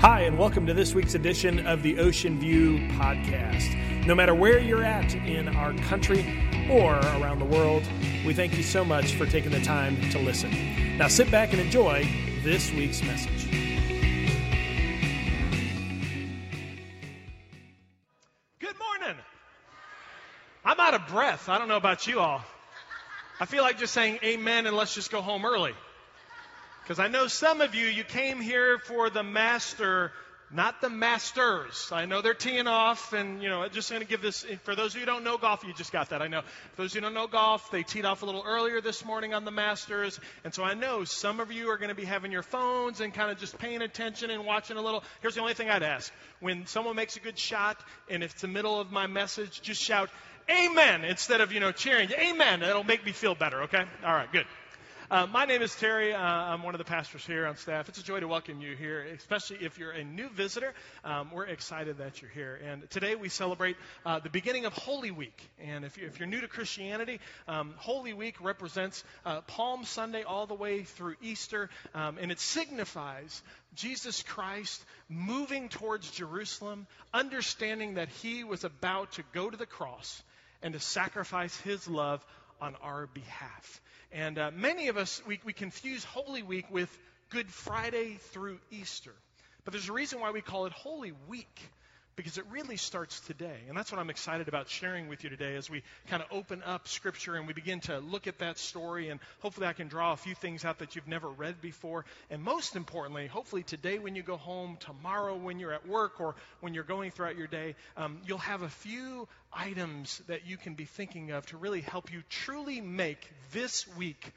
Hi, and welcome to this week's edition of the Ocean View Podcast. No matter where you're at in our country or around the world, we thank you so much for taking the time to listen. Now sit back and enjoy this week's message. Good morning. I'm out of breath. I don't know about you all. I feel like just saying amen and let's just go home early. Because I know some of you, you came here for the master, not the masters. I know they're teeing off, and, you know, just going to give this, for those of you who don't know golf, you just got that, I know. For those of you who don't know golf, they teed off a little earlier this morning on the masters, and so I know some of you are going to be having your phones and kind of just paying attention and watching a little. Here's the only thing I'd ask. When someone makes a good shot, and if it's the middle of my message, just shout, Amen, instead of, you know, cheering. Amen. That'll make me feel better, okay? All right, good. Uh, my name is Terry. Uh, I'm one of the pastors here on staff. It's a joy to welcome you here, especially if you're a new visitor. Um, we're excited that you're here. And today we celebrate uh, the beginning of Holy Week. And if, you, are new to Christianity, um, Holy Week represents uh, Palm Sunday all the way through Easter, um, and it signifies Jesus Christ moving towards Jerusalem, understanding that he was about to go to the cross and to sacrifice his love on our behalf. And uh, many of us, we, we confuse Holy Week with Good Friday through Easter. But there's a reason why we call it Holy Week, because it really starts today. And that's what I'm excited about sharing with you today as we kind of open up Scripture and we begin to look at that story. And hopefully, I can draw a few things out that you've never read before. And most importantly, hopefully, today when you go home, tomorrow when you're at work, or when you're going throughout your day, um, you'll have a few items that you can be thinking of to really help you truly make this week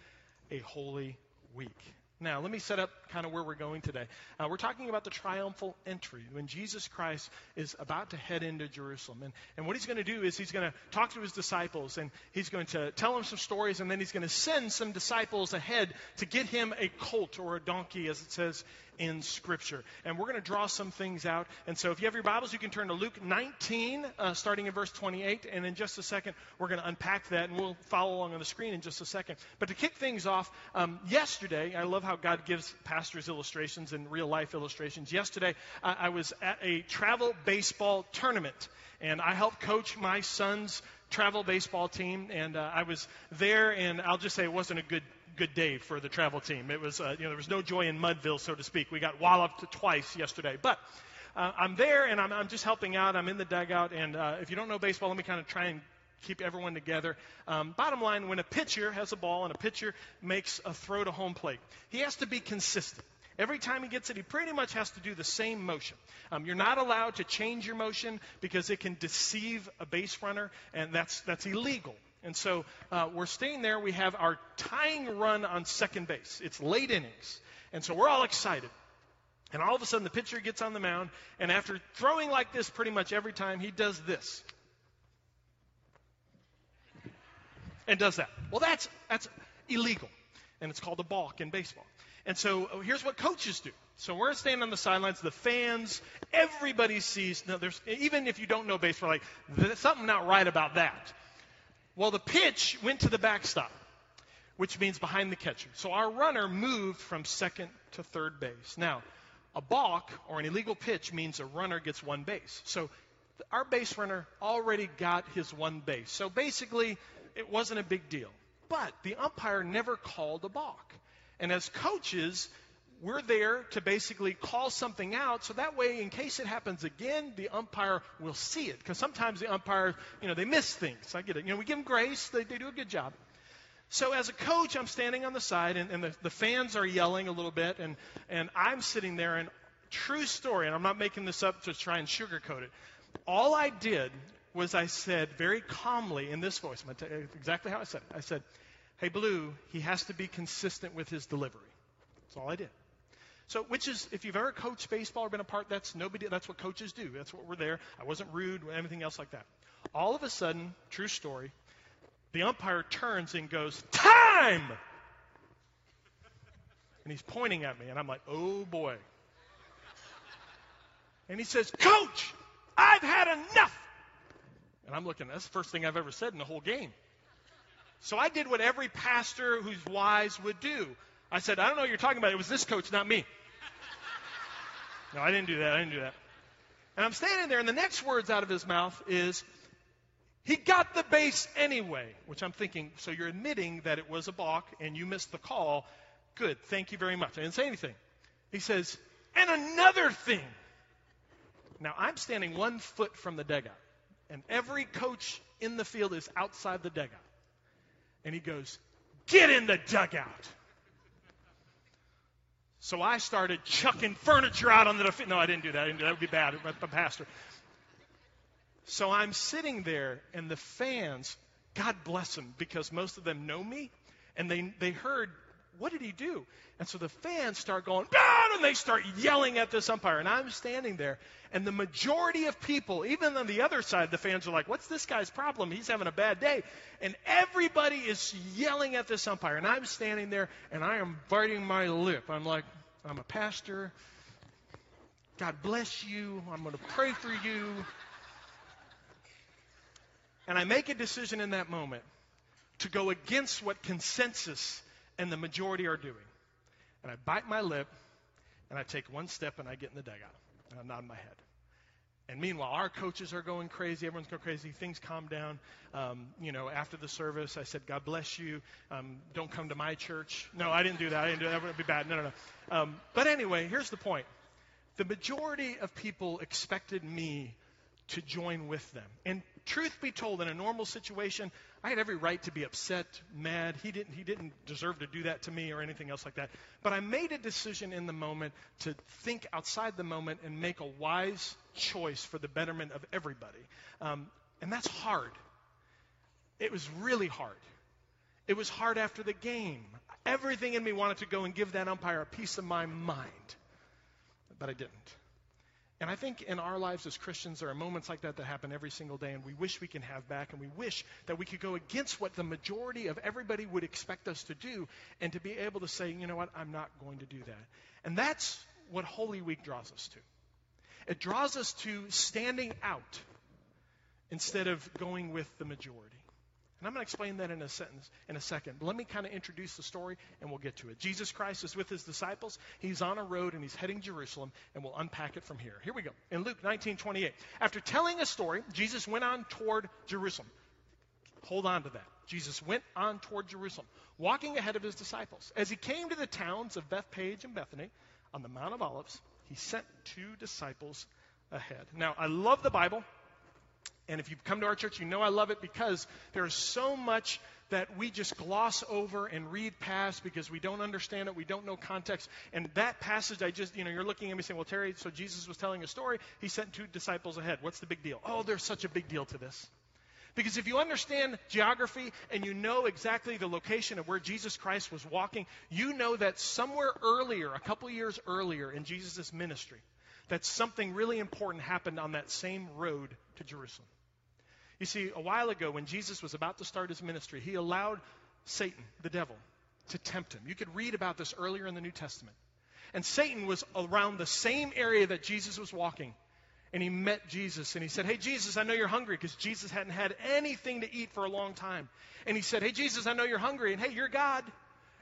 a holy week. Now, let me set up kind of where we're going today. Uh, we're talking about the triumphal entry when Jesus Christ is about to head into Jerusalem. And, and what he's going to do is he's going to talk to his disciples and he's going to tell them some stories and then he's going to send some disciples ahead to get him a colt or a donkey, as it says in Scripture. And we're going to draw some things out. And so if you have your Bibles, you can turn to Luke 19, uh, starting in verse 28. And in just a second, we're going to unpack that and we'll follow along on the screen in just a second. But to kick things off, um, yesterday, I love how God gives pastors illustrations and real life illustrations. Yesterday, uh, I was at a travel baseball tournament and I helped coach my son's travel baseball team. And uh, I was there, and I'll just say it wasn't a good good day for the travel team. It was, uh, you know, there was no joy in Mudville, so to speak. We got walloped twice yesterday. But uh, I'm there and I'm, I'm, just helping out. I'm in the dugout. And uh, if you don't know baseball, let me kind of try and keep everyone together. Um, bottom line, when a pitcher has a ball and a pitcher makes a throw to home plate, he has to be consistent. Every time he gets it, he pretty much has to do the same motion. Um, you're not allowed to change your motion because it can deceive a base runner, and that's, that's illegal. And so uh, we're staying there. We have our tying run on second base. It's late innings. And so we're all excited. And all of a sudden, the pitcher gets on the mound, and after throwing like this pretty much every time, he does this. And does that. Well, that's, that's illegal. And it's called a balk in baseball. And so uh, here's what coaches do. So we're standing on the sidelines, the fans, everybody sees. No, there's, even if you don't know baseball, like, there's something not right about that. Well, the pitch went to the backstop, which means behind the catcher. So our runner moved from second to third base. Now, a balk or an illegal pitch means a runner gets one base. So our base runner already got his one base. So basically, it wasn't a big deal. But the umpire never called a balk. And as coaches, we're there to basically call something out so that way in case it happens again the umpire will see it. Because sometimes the umpire you know they miss things. I get it. You know we give them grace. They, they do a good job. So as a coach i'm standing on the side and, and the, the fans are yelling a little bit and, and i'm sitting there and true story and i'm not making this up to try and sugarcoat it. All i did was i said very calmly in this voice exactly how i said it. I said hey blue he has to be consistent with his delivery. That's all i did so, which is, if you've ever coached baseball or been a part, that's nobody. That's what coaches do. That's what we're there. I wasn't rude or anything else like that. All of a sudden, true story, the umpire turns and goes, "Time!" And he's pointing at me, and I'm like, "Oh boy!" And he says, "Coach, I've had enough." And I'm looking. That's the first thing I've ever said in the whole game. So I did what every pastor who's wise would do. I said, I don't know what you're talking about. It was this coach, not me. No, I didn't do that. I didn't do that. And I'm standing there, and the next words out of his mouth is, he got the base anyway, which I'm thinking, so you're admitting that it was a balk and you missed the call. Good, thank you very much. I didn't say anything. He says, and another thing. Now, I'm standing one foot from the dugout, and every coach in the field is outside the dugout. And he goes, Get in the dugout. So I started chucking furniture out on the. No, I didn't do that. Didn't do that. that would be bad. I'm a pastor. So I'm sitting there, and the fans, God bless them, because most of them know me, and they, they heard, what did he do? And so the fans start going, down, and they start yelling at this umpire. And I'm standing there, and the majority of people, even on the other side, the fans are like, what's this guy's problem? He's having a bad day. And everybody is yelling at this umpire. And I'm standing there, and I am biting my lip. I'm like, I'm a pastor. God bless you. I'm going to pray for you. And I make a decision in that moment to go against what consensus and the majority are doing. And I bite my lip, and I take one step, and I get in the dugout, and I nod my head. And meanwhile, our coaches are going crazy. Everyone's going crazy. Things calm down. Um, you know, after the service, I said, God bless you. Um, don't come to my church. No, I didn't do that. I didn't do that. That would be bad. No, no, no. Um, but anyway, here's the point. The majority of people expected me to join with them. And truth be told, in a normal situation, I had every right to be upset, mad. He didn't, he didn't deserve to do that to me or anything else like that. But I made a decision in the moment to think outside the moment and make a wise choice for the betterment of everybody. Um, and that's hard. It was really hard. It was hard after the game. Everything in me wanted to go and give that umpire a piece of my mind. But I didn't. And I think in our lives as Christians, there are moments like that that happen every single day, and we wish we can have back, and we wish that we could go against what the majority of everybody would expect us to do, and to be able to say, you know what, I'm not going to do that. And that's what Holy Week draws us to. It draws us to standing out instead of going with the majority. And I'm going to explain that in a sentence in a second. But let me kind of introduce the story and we'll get to it. Jesus Christ is with his disciples. He's on a road and he's heading Jerusalem, and we'll unpack it from here. Here we go. In Luke 19:28. After telling a story, Jesus went on toward Jerusalem. Hold on to that. Jesus went on toward Jerusalem, walking ahead of his disciples. As he came to the towns of Bethphage and Bethany on the Mount of Olives, he sent two disciples ahead. Now, I love the Bible. And if you've come to our church, you know I love it because there's so much that we just gloss over and read past because we don't understand it, we don't know context. And that passage, I just, you know, you're looking at me saying, well, Terry, so Jesus was telling a story. He sent two disciples ahead. What's the big deal? Oh, there's such a big deal to this. Because if you understand geography and you know exactly the location of where Jesus Christ was walking, you know that somewhere earlier, a couple years earlier in Jesus' ministry, that something really important happened on that same road to Jerusalem. You see, a while ago, when Jesus was about to start his ministry, he allowed Satan, the devil, to tempt him. You could read about this earlier in the New Testament. And Satan was around the same area that Jesus was walking. And he met Jesus and he said, Hey, Jesus, I know you're hungry because Jesus hadn't had anything to eat for a long time. And he said, Hey, Jesus, I know you're hungry. And hey, you're God.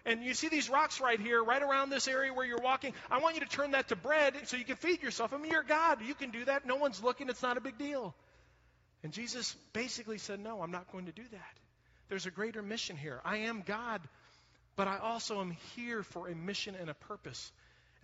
And you see these rocks right here, right around this area where you're walking. I want you to turn that to bread so you can feed yourself. I mean, you're God. You can do that. No one's looking. It's not a big deal. And Jesus basically said, No, I'm not going to do that. There's a greater mission here. I am God, but I also am here for a mission and a purpose.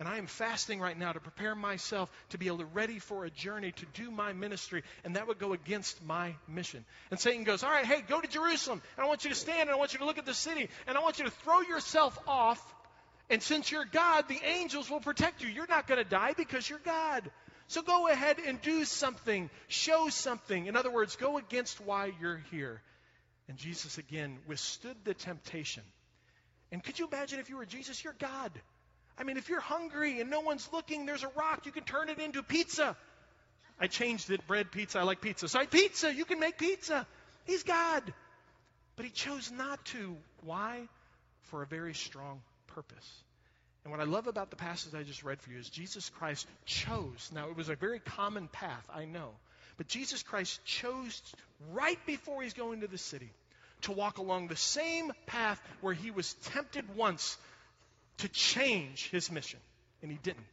And I am fasting right now to prepare myself to be ready for a journey to do my ministry, and that would go against my mission. And Satan goes, All right, hey, go to Jerusalem, and I want you to stand, and I want you to look at the city, and I want you to throw yourself off. And since you're God, the angels will protect you. You're not going to die because you're God. So go ahead and do something, show something. In other words, go against why you're here. And Jesus again withstood the temptation. And could you imagine if you were Jesus? You're God. I mean, if you're hungry and no one's looking, there's a rock, you can turn it into pizza. I changed it, bread pizza. I like pizza. So I pizza, you can make pizza. He's God. But he chose not to. Why? For a very strong purpose. And what I love about the passage I just read for you is Jesus Christ chose. Now, it was a very common path, I know. But Jesus Christ chose right before he's going to the city to walk along the same path where he was tempted once to change his mission. And he didn't.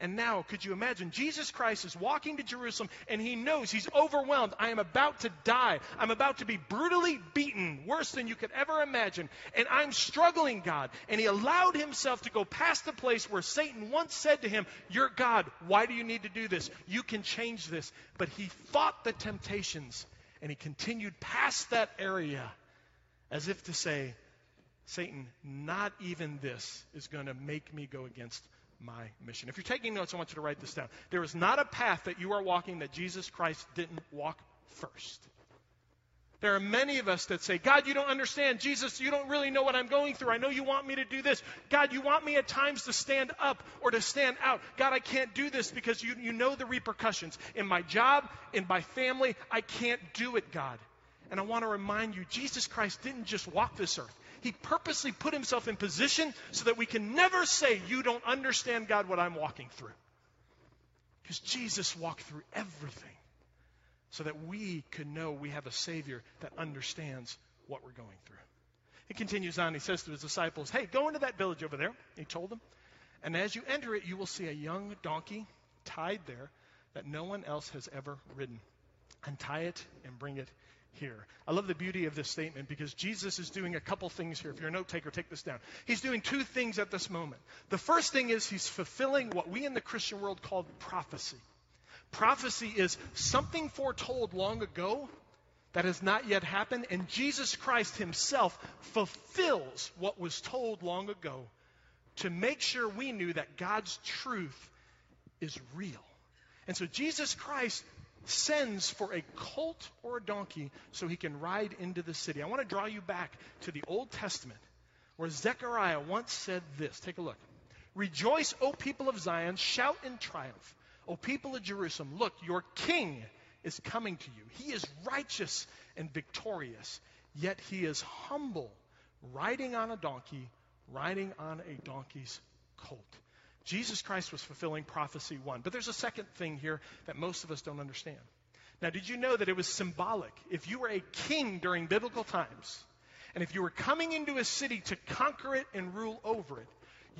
And now, could you imagine? Jesus Christ is walking to Jerusalem and he knows he's overwhelmed. I am about to die. I'm about to be brutally beaten, worse than you could ever imagine. And I'm struggling, God. And he allowed himself to go past the place where Satan once said to him, You're God. Why do you need to do this? You can change this. But he fought the temptations and he continued past that area as if to say, Satan, not even this is going to make me go against my mission. If you're taking notes, I want you to write this down. There is not a path that you are walking that Jesus Christ didn't walk first. There are many of us that say, God, you don't understand. Jesus, you don't really know what I'm going through. I know you want me to do this. God, you want me at times to stand up or to stand out. God, I can't do this because you, you know the repercussions. In my job, in my family, I can't do it, God. And I want to remind you, Jesus Christ didn't just walk this earth. He purposely put himself in position so that we can never say, You don't understand, God, what I'm walking through. Because Jesus walked through everything so that we could know we have a Savior that understands what we're going through. He continues on. He says to his disciples, Hey, go into that village over there. He told them. And as you enter it, you will see a young donkey tied there that no one else has ever ridden. Untie it and bring it here. I love the beauty of this statement because Jesus is doing a couple things here. If you're a note taker, take this down. He's doing two things at this moment. The first thing is he's fulfilling what we in the Christian world call prophecy. Prophecy is something foretold long ago that has not yet happened, and Jesus Christ himself fulfills what was told long ago to make sure we knew that God's truth is real. And so Jesus Christ sends for a colt or a donkey so he can ride into the city. I want to draw you back to the Old Testament where Zechariah once said this. Take a look. Rejoice, O people of Zion, shout in triumph. O people of Jerusalem, look, your king is coming to you. He is righteous and victorious, yet he is humble, riding on a donkey, riding on a donkey's colt. Jesus Christ was fulfilling prophecy one. But there's a second thing here that most of us don't understand. Now, did you know that it was symbolic? If you were a king during biblical times, and if you were coming into a city to conquer it and rule over it,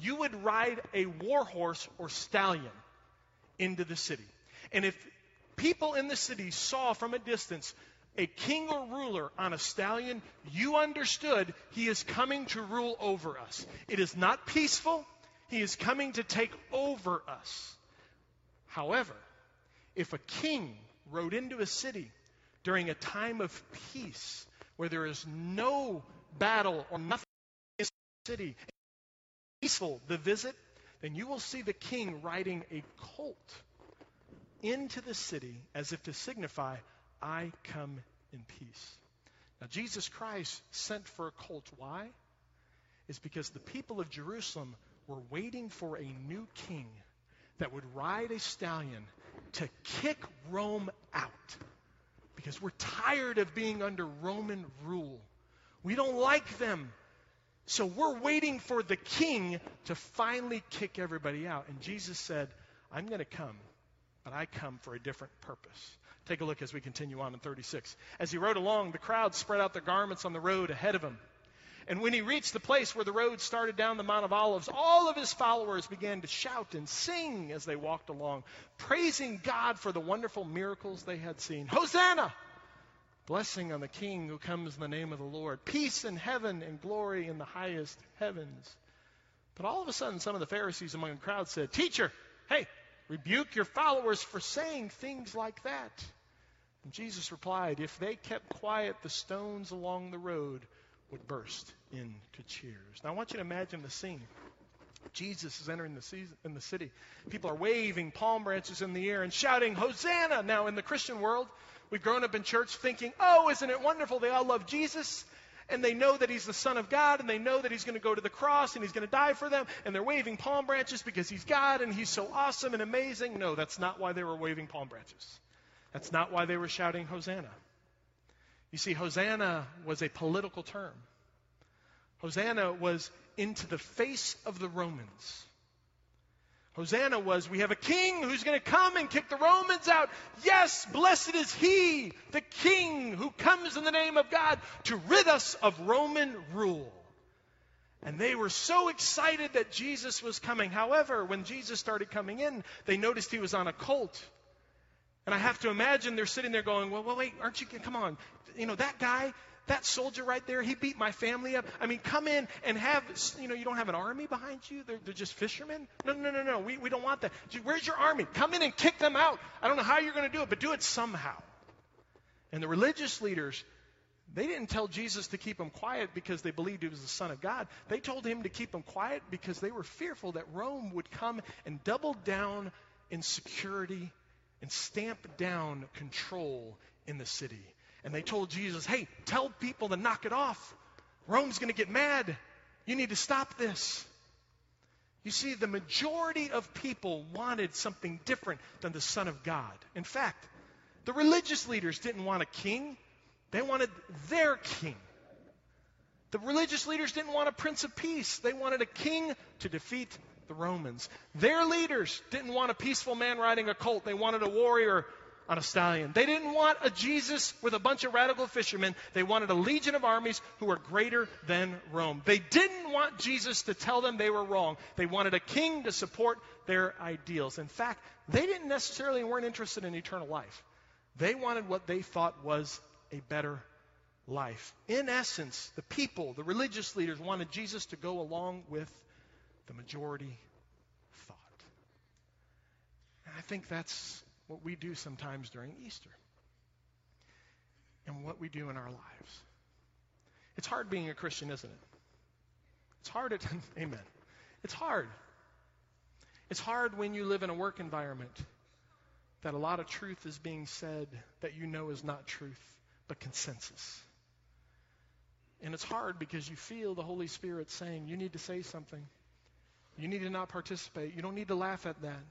you would ride a war horse or stallion into the city. And if people in the city saw from a distance a king or ruler on a stallion, you understood he is coming to rule over us. It is not peaceful. He is coming to take over us. However, if a king rode into a city during a time of peace where there is no battle or nothing in the city, peaceful the visit, then you will see the king riding a colt into the city as if to signify, I come in peace. Now, Jesus Christ sent for a colt. Why? Is because the people of Jerusalem were waiting for a new king that would ride a stallion to kick Rome out. Because we're tired of being under Roman rule. We don't like them. So we're waiting for the king to finally kick everybody out. And Jesus said, I'm going to come, but I come for a different purpose. Take a look as we continue on in 36. As he rode along, the crowd spread out their garments on the road ahead of him. And when he reached the place where the road started down the Mount of Olives, all of his followers began to shout and sing as they walked along, praising God for the wonderful miracles they had seen. Hosanna! Blessing on the King who comes in the name of the Lord. Peace in heaven and glory in the highest heavens. But all of a sudden, some of the Pharisees among the crowd said, Teacher, hey, rebuke your followers for saying things like that. And Jesus replied, If they kept quiet, the stones along the road would burst into cheers. Now, I want you to imagine the scene. Jesus is entering the, season, in the city. People are waving palm branches in the air and shouting, Hosanna! Now, in the Christian world, we've grown up in church thinking, oh, isn't it wonderful? They all love Jesus, and they know that he's the Son of God, and they know that he's going to go to the cross, and he's going to die for them, and they're waving palm branches because he's God, and he's so awesome and amazing. No, that's not why they were waving palm branches. That's not why they were shouting Hosanna. You see, Hosanna was a political term. Hosanna was into the face of the Romans. Hosanna was, we have a king who's going to come and kick the Romans out. Yes, blessed is he, the king who comes in the name of God to rid us of Roman rule. And they were so excited that Jesus was coming. However, when Jesus started coming in, they noticed he was on a colt. And I have to imagine they're sitting there going, well, well, wait, aren't you, come on. You know, that guy, that soldier right there, he beat my family up. I mean, come in and have, you know, you don't have an army behind you? They're, they're just fishermen? No, no, no, no. We, we don't want that. Where's your army? Come in and kick them out. I don't know how you're going to do it, but do it somehow. And the religious leaders, they didn't tell Jesus to keep him quiet because they believed he was the Son of God. They told him to keep him quiet because they were fearful that Rome would come and double down in security and stamp down control in the city. And they told Jesus, hey, tell people to knock it off. Rome's going to get mad. You need to stop this. You see, the majority of people wanted something different than the Son of God. In fact, the religious leaders didn't want a king, they wanted their king. The religious leaders didn't want a prince of peace, they wanted a king to defeat the Romans. Their leaders didn't want a peaceful man riding a colt, they wanted a warrior on a stallion. They didn't want a Jesus with a bunch of radical fishermen. They wanted a legion of armies who were greater than Rome. They didn't want Jesus to tell them they were wrong. They wanted a king to support their ideals. In fact, they didn't necessarily weren't interested in eternal life. They wanted what they thought was a better life. In essence, the people, the religious leaders wanted Jesus to go along with the majority thought. And I think that's what we do sometimes during Easter and what we do in our lives. It's hard being a Christian, isn't it? It's hard at, amen. It's hard. It's hard when you live in a work environment that a lot of truth is being said that you know is not truth, but consensus. And it's hard because you feel the Holy Spirit saying, you need to say something. You need to not participate. You don't need to laugh at that.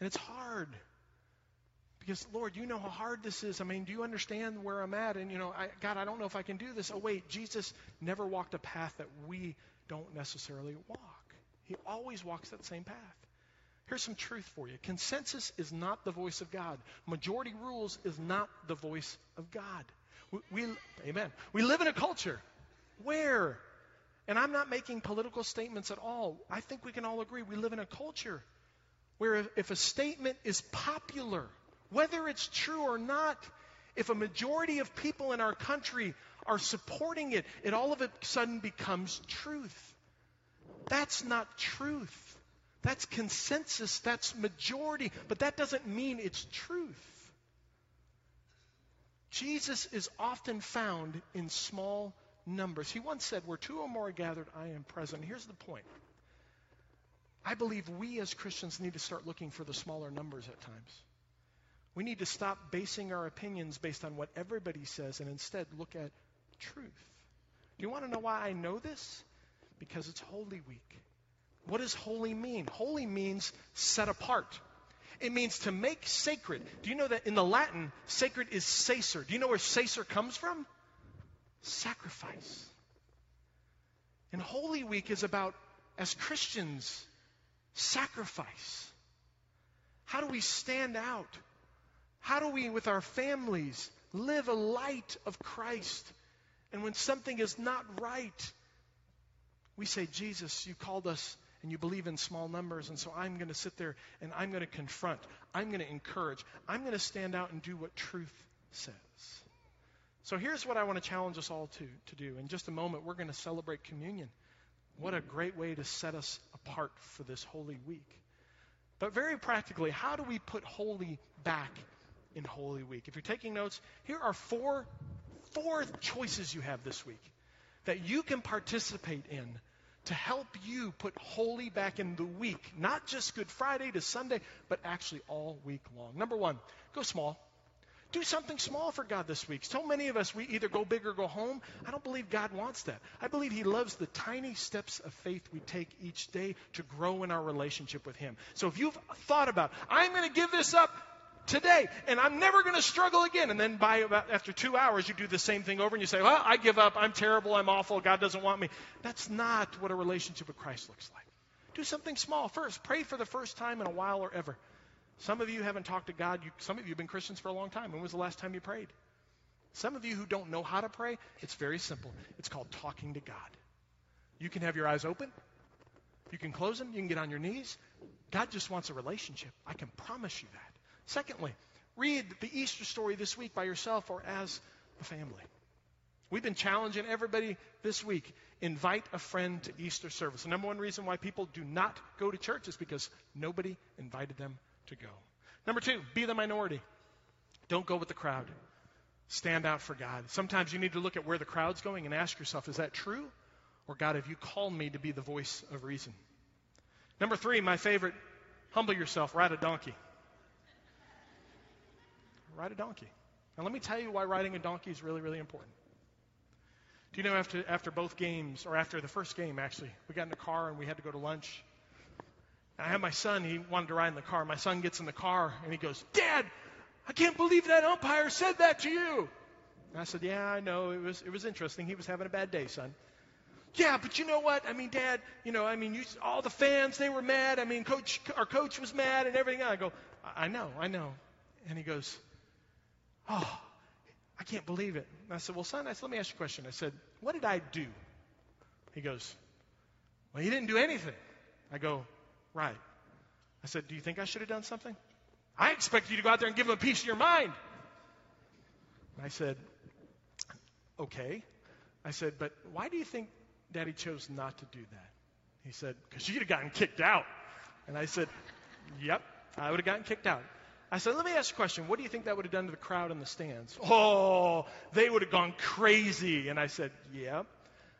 And it's hard. Because, Lord, you know how hard this is. I mean, do you understand where I'm at? And, you know, I, God, I don't know if I can do this. Oh, wait, Jesus never walked a path that we don't necessarily walk. He always walks that same path. Here's some truth for you consensus is not the voice of God, majority rules is not the voice of God. We, we amen. We live in a culture where and I'm not making political statements at all. I think we can all agree we live in a culture where if a statement is popular, whether it's true or not, if a majority of people in our country are supporting it, it all of a sudden becomes truth. That's not truth. That's consensus. That's majority. But that doesn't mean it's truth. Jesus is often found in small numbers. He once said, Where two or more are gathered, I am present. Here's the point. I believe we as Christians need to start looking for the smaller numbers at times. We need to stop basing our opinions based on what everybody says and instead look at truth. Do you want to know why I know this? Because it's Holy Week. What does holy mean? Holy means set apart. It means to make sacred. Do you know that in the Latin, sacred is sacer? Do you know where sacer comes from? Sacrifice. And Holy Week is about, as Christians, sacrifice. How do we stand out? How do we, with our families, live a light of Christ? And when something is not right, we say, Jesus, you called us and you believe in small numbers, and so I'm going to sit there and I'm going to confront, I'm going to encourage, I'm going to stand out and do what truth says. So here's what I want to challenge us all to, to do. In just a moment, we're going to celebrate communion. What a great way to set us apart for this Holy Week. But very practically, how do we put holy back in Holy Week? If you're taking notes, here are four, four choices you have this week that you can participate in to help you put holy back in the week. Not just Good Friday to Sunday, but actually all week long. Number one, go small. Do something small for God this week. So many of us, we either go big or go home. I don't believe God wants that. I believe He loves the tiny steps of faith we take each day to grow in our relationship with Him. So if you've thought about, I'm going to give this up today and I'm never going to struggle again, and then by about after two hours, you do the same thing over and you say, Well, I give up. I'm terrible. I'm awful. God doesn't want me. That's not what a relationship with Christ looks like. Do something small first. Pray for the first time in a while or ever. Some of you haven't talked to God. You, some of you have been Christians for a long time. When was the last time you prayed? Some of you who don't know how to pray, it's very simple. It's called talking to God. You can have your eyes open. You can close them. You can get on your knees. God just wants a relationship. I can promise you that. Secondly, read the Easter story this week by yourself or as a family. We've been challenging everybody this week invite a friend to Easter service. The number one reason why people do not go to church is because nobody invited them to go. Number two, be the minority. Don't go with the crowd. Stand out for God. Sometimes you need to look at where the crowd's going and ask yourself, is that true? Or God, have you called me to be the voice of reason? Number three, my favorite, humble yourself, ride a donkey. Ride a donkey. Now, let me tell you why riding a donkey is really, really important. Do you know after, after both games, or after the first game, actually, we got in the car and we had to go to lunch. And I had my son, he wanted to ride in the car. My son gets in the car and he goes, Dad, I can't believe that umpire said that to you. And I said, Yeah, I know. It was, it was interesting. He was having a bad day, son. Yeah, but you know what? I mean, Dad, you know, I mean, you, all the fans, they were mad. I mean, coach, our coach was mad and everything. I go, I know, I know. And he goes, Oh, I can't believe it. And I said, Well, son, I said, let me ask you a question. I said, What did I do? He goes, Well, you didn't do anything. I go, Right. I said, Do you think I should have done something? I expect you to go out there and give him a piece of your mind. And I said, Okay. I said, But why do you think Daddy chose not to do that? He said, Because you'd have gotten kicked out. And I said, Yep, I would have gotten kicked out. I said, Let me ask you a question. What do you think that would have done to the crowd in the stands? Oh, they would have gone crazy. And I said, Yeah.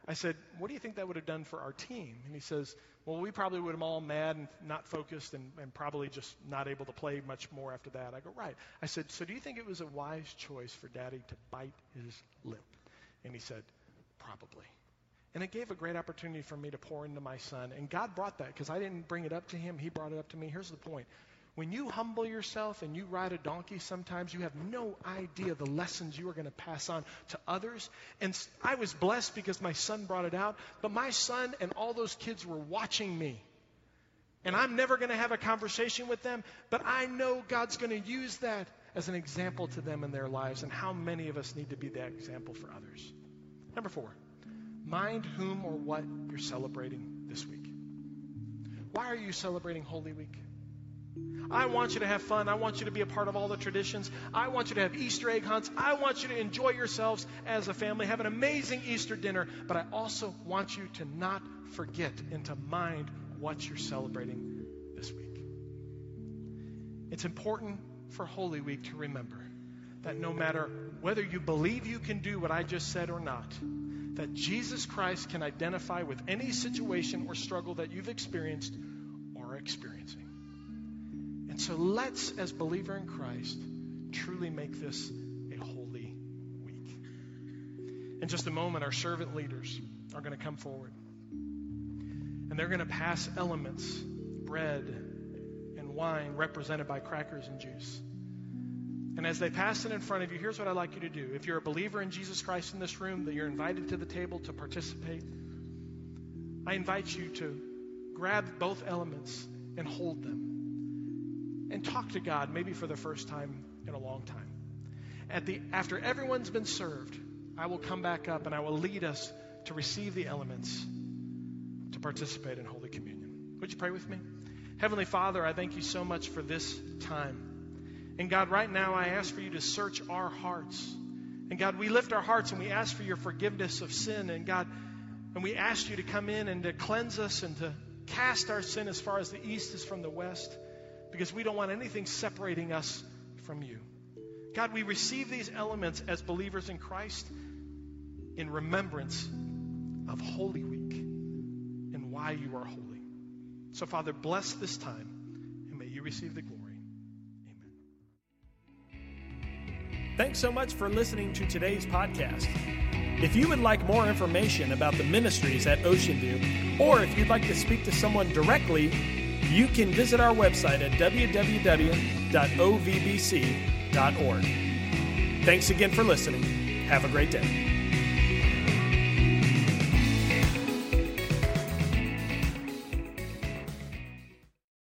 I said, What do you think that would have done for our team? And he says, Well, we probably would have all mad and not focused and, and probably just not able to play much more after that. I go, Right. I said, So do you think it was a wise choice for daddy to bite his lip? And he said, Probably. And it gave a great opportunity for me to pour into my son. And God brought that because I didn't bring it up to him, he brought it up to me. Here's the point when you humble yourself and you ride a donkey, sometimes you have no idea the lessons you are going to pass on to others. And I was blessed because my son brought it out, but my son and all those kids were watching me. And I'm never going to have a conversation with them, but I know God's going to use that as an example to them in their lives. And how many of us need to be that example for others? Number four, mind whom or what you're celebrating this week. Why are you celebrating Holy Week? I want you to have fun. I want you to be a part of all the traditions. I want you to have Easter egg hunts. I want you to enjoy yourselves as a family, have an amazing Easter dinner. But I also want you to not forget and to mind what you're celebrating this week. It's important for Holy Week to remember that no matter whether you believe you can do what I just said or not, that Jesus Christ can identify with any situation or struggle that you've experienced or are experiencing. And so let's, as believer in Christ, truly make this a holy week. In just a moment, our servant leaders are going to come forward. And they're going to pass elements, bread and wine, represented by crackers and juice. And as they pass it in front of you, here's what I'd like you to do. If you're a believer in Jesus Christ in this room, that you're invited to the table to participate, I invite you to grab both elements and hold them and talk to God, maybe for the first time in a long time. At the, after everyone's been served, I will come back up and I will lead us to receive the elements to participate in Holy Communion. Would you pray with me? Heavenly Father, I thank you so much for this time. And God, right now I ask for you to search our hearts. And God, we lift our hearts and we ask for your forgiveness of sin. And God, and we ask you to come in and to cleanse us and to cast our sin as far as the east is from the west because we don't want anything separating us from you. God, we receive these elements as believers in Christ in remembrance of Holy Week and why you are holy. So, Father, bless this time and may you receive the glory. Amen. Thanks so much for listening to today's podcast. If you would like more information about the ministries at Ocean View, or if you'd like to speak to someone directly, you can visit our website at www.ovbc.org. Thanks again for listening. Have a great day.